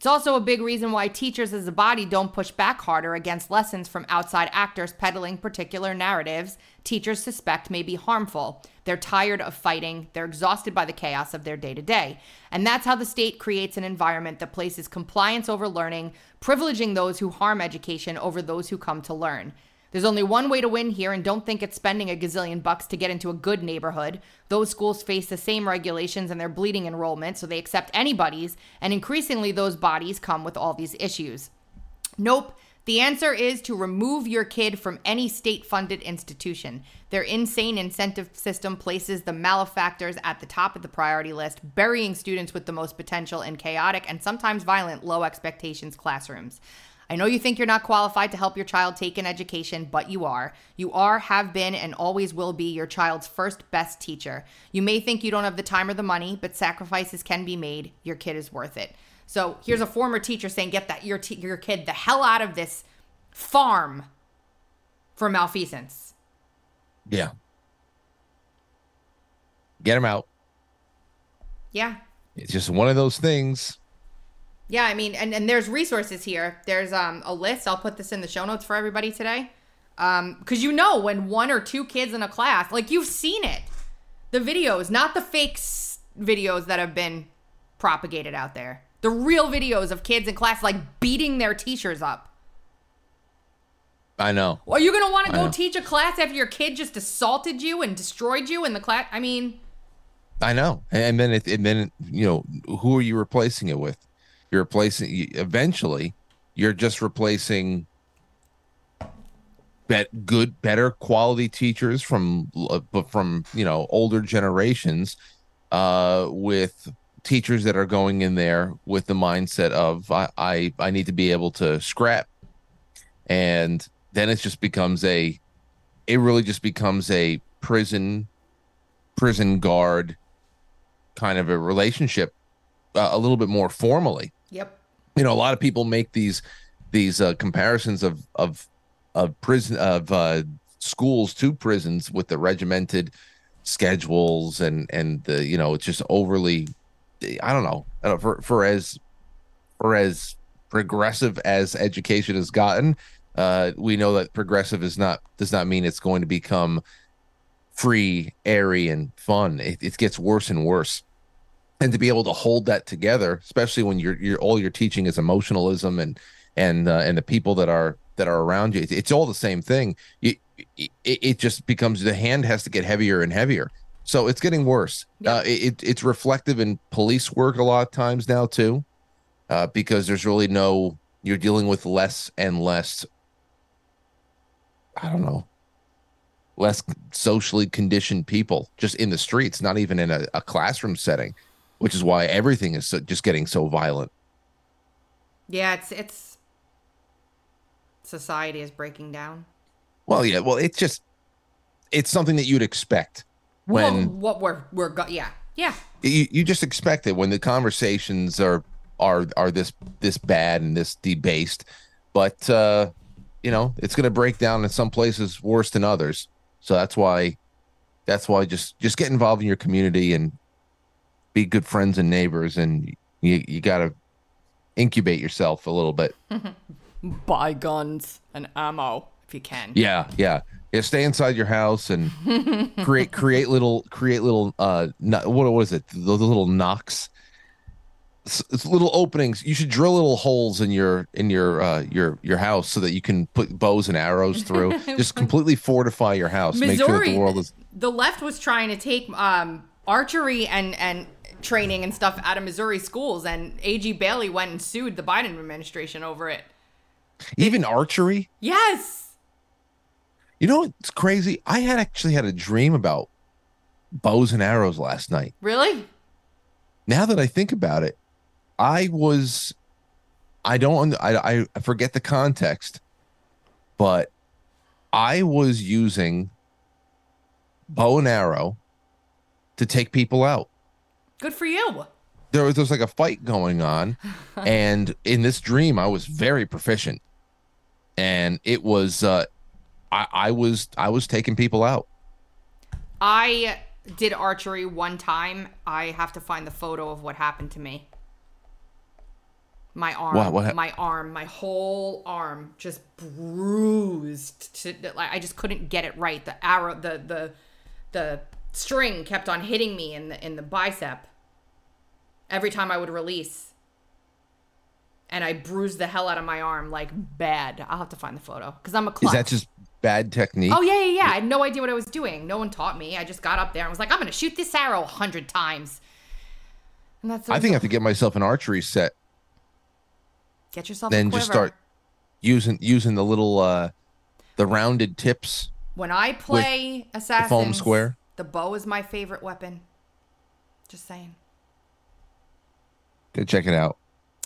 It's also a big reason why teachers as a body don't push back harder against lessons from outside actors peddling particular narratives teachers suspect may be harmful. They're tired of fighting, they're exhausted by the chaos of their day to day. And that's how the state creates an environment that places compliance over learning, privileging those who harm education over those who come to learn. There's only one way to win here, and don't think it's spending a gazillion bucks to get into a good neighborhood. Those schools face the same regulations and they're bleeding enrollment, so they accept anybody's, and increasingly those bodies come with all these issues. Nope. The answer is to remove your kid from any state funded institution. Their insane incentive system places the malefactors at the top of the priority list, burying students with the most potential in chaotic and sometimes violent low expectations classrooms. I know you think you're not qualified to help your child take an education, but you are. You are, have been, and always will be your child's first best teacher. You may think you don't have the time or the money, but sacrifices can be made. Your kid is worth it. So here's a former teacher saying, "Get that your t- your kid the hell out of this farm for malfeasance." Yeah. Get him out. Yeah, It's just one of those things. Yeah, I mean, and, and there's resources here. There's um a list. I'll put this in the show notes for everybody today. Um, because you know when one or two kids in a class, like you've seen it, the videos, not the fake videos that have been propagated out there. The real videos of kids in class like beating their teachers up. I know. Are you gonna want to go know. teach a class after your kid just assaulted you and destroyed you in the class? I mean, I know. And then it, and then you know who are you replacing it with? You're replacing eventually. You're just replacing bet good, better quality teachers from uh, but from you know older generations, uh, with teachers that are going in there with the mindset of I I, I need to be able to scrap, and then it just becomes a, it really just becomes a prison, prison guard, kind of a relationship, uh, a little bit more formally Yep. you know a lot of people make these these uh, comparisons of of of prison of uh, schools to prisons with the regimented schedules and and the you know it's just overly i don't know, I don't for for as for as progressive as education has gotten uh we know that progressive is not does not mean it's going to become free airy and fun it, it gets worse and worse and to be able to hold that together especially when you're you're all you're teaching is emotionalism and and uh, and the people that are that are around you it's, it's all the same thing. You, it, it just becomes the hand has to get heavier and heavier. So it's getting worse. Uh, it, it's reflective in police work a lot of times now too uh, because there's really no you're dealing with less and less i don't know less socially conditioned people just in the streets not even in a, a classroom setting which is why everything is so, just getting so violent. Yeah, it's it's society is breaking down. well yeah well it's just it's something that you'd expect when well, what we're we're go- yeah yeah. You, you just expect it when the conversations are are are this this bad and this debased. But uh you know it's going to break down in some places worse than others. So that's why that's why just just get involved in your community and be good friends and neighbors and you you got to incubate yourself a little bit. Buy guns and ammo if you can. yeah yeah. Yeah stay inside your house and create create little create little uh what was it? Those little knocks? It's little openings. You should drill little holes in your in your uh your your house so that you can put bows and arrows through. Just completely fortify your house. Make sure that Missouri, the world is the left was trying to take um, archery and and training and stuff out of Missouri schools, and AG Bailey went and sued the Biden administration over it. even archery Yes. you know it's crazy i had actually had a dream about bows and arrows last night Really? now that I think about it, I was, I don't, I, I forget the context, but I was using bow and arrow to take people out. Good for you. There was, there was like a fight going on, and in this dream, I was very proficient, and it was, uh, I, I was, I was taking people out. I did archery one time. I have to find the photo of what happened to me. My arm, What- what hap- my arm, my whole arm just bruised. To, like I just couldn't get it right. The arrow, the the the string kept on hitting me in the in the bicep every time I would release, and I bruised the hell out of my arm like bad. I'll have to find the photo because I'm a clutch. Is that just bad technique? Oh yeah, yeah, yeah. I had no idea what I was doing. No one taught me. I just got up there and was like, I'm gonna shoot this arrow a hundred times. And that's I think I have to get myself an archery set get yourself then just start using using the little uh the rounded tips When I play Assassin's, foam square. the bow is my favorite weapon. Just saying. Go check it out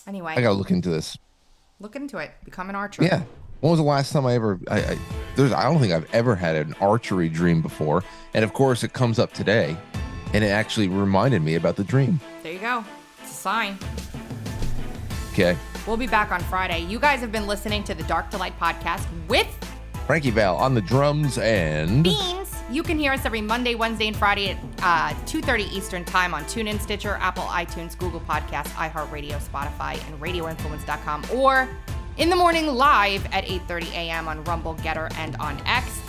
Anyway, i gotta look into this look into it. Become an archer. yeah when was the last time i ever i, I there's i don't think i've ever had an archery dream before and of course it comes up today and it actually reminded me about the dream There you go. It's a sign. okay We'll be back on Friday. You guys have been listening to the Dark to Light podcast with frankie val on the drums and Beanz. You can hear us every Monday, Wednesday, and Friday at uh, 2.30 Eastern Time on TuneIn, Stitcher, Apple, iTunes, Google Podcasts, iHeartRadio, Spotify, and RadioInfluence.com, or in the morning live at 8.30 a.m. on Rumble, Gettr, and on X.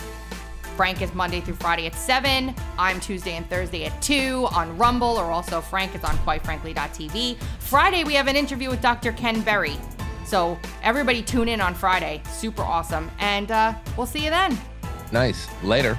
Frank is Monday through Friday at 7. I'm Tuesday and Thursday at 2 on Rumble, or also Frank is on quitefrankly.tv. Friday, we have an interview with Dr. Ken Berry. So everybody tune in on Friday. Super awesome. And uh, we'll see you then. nice later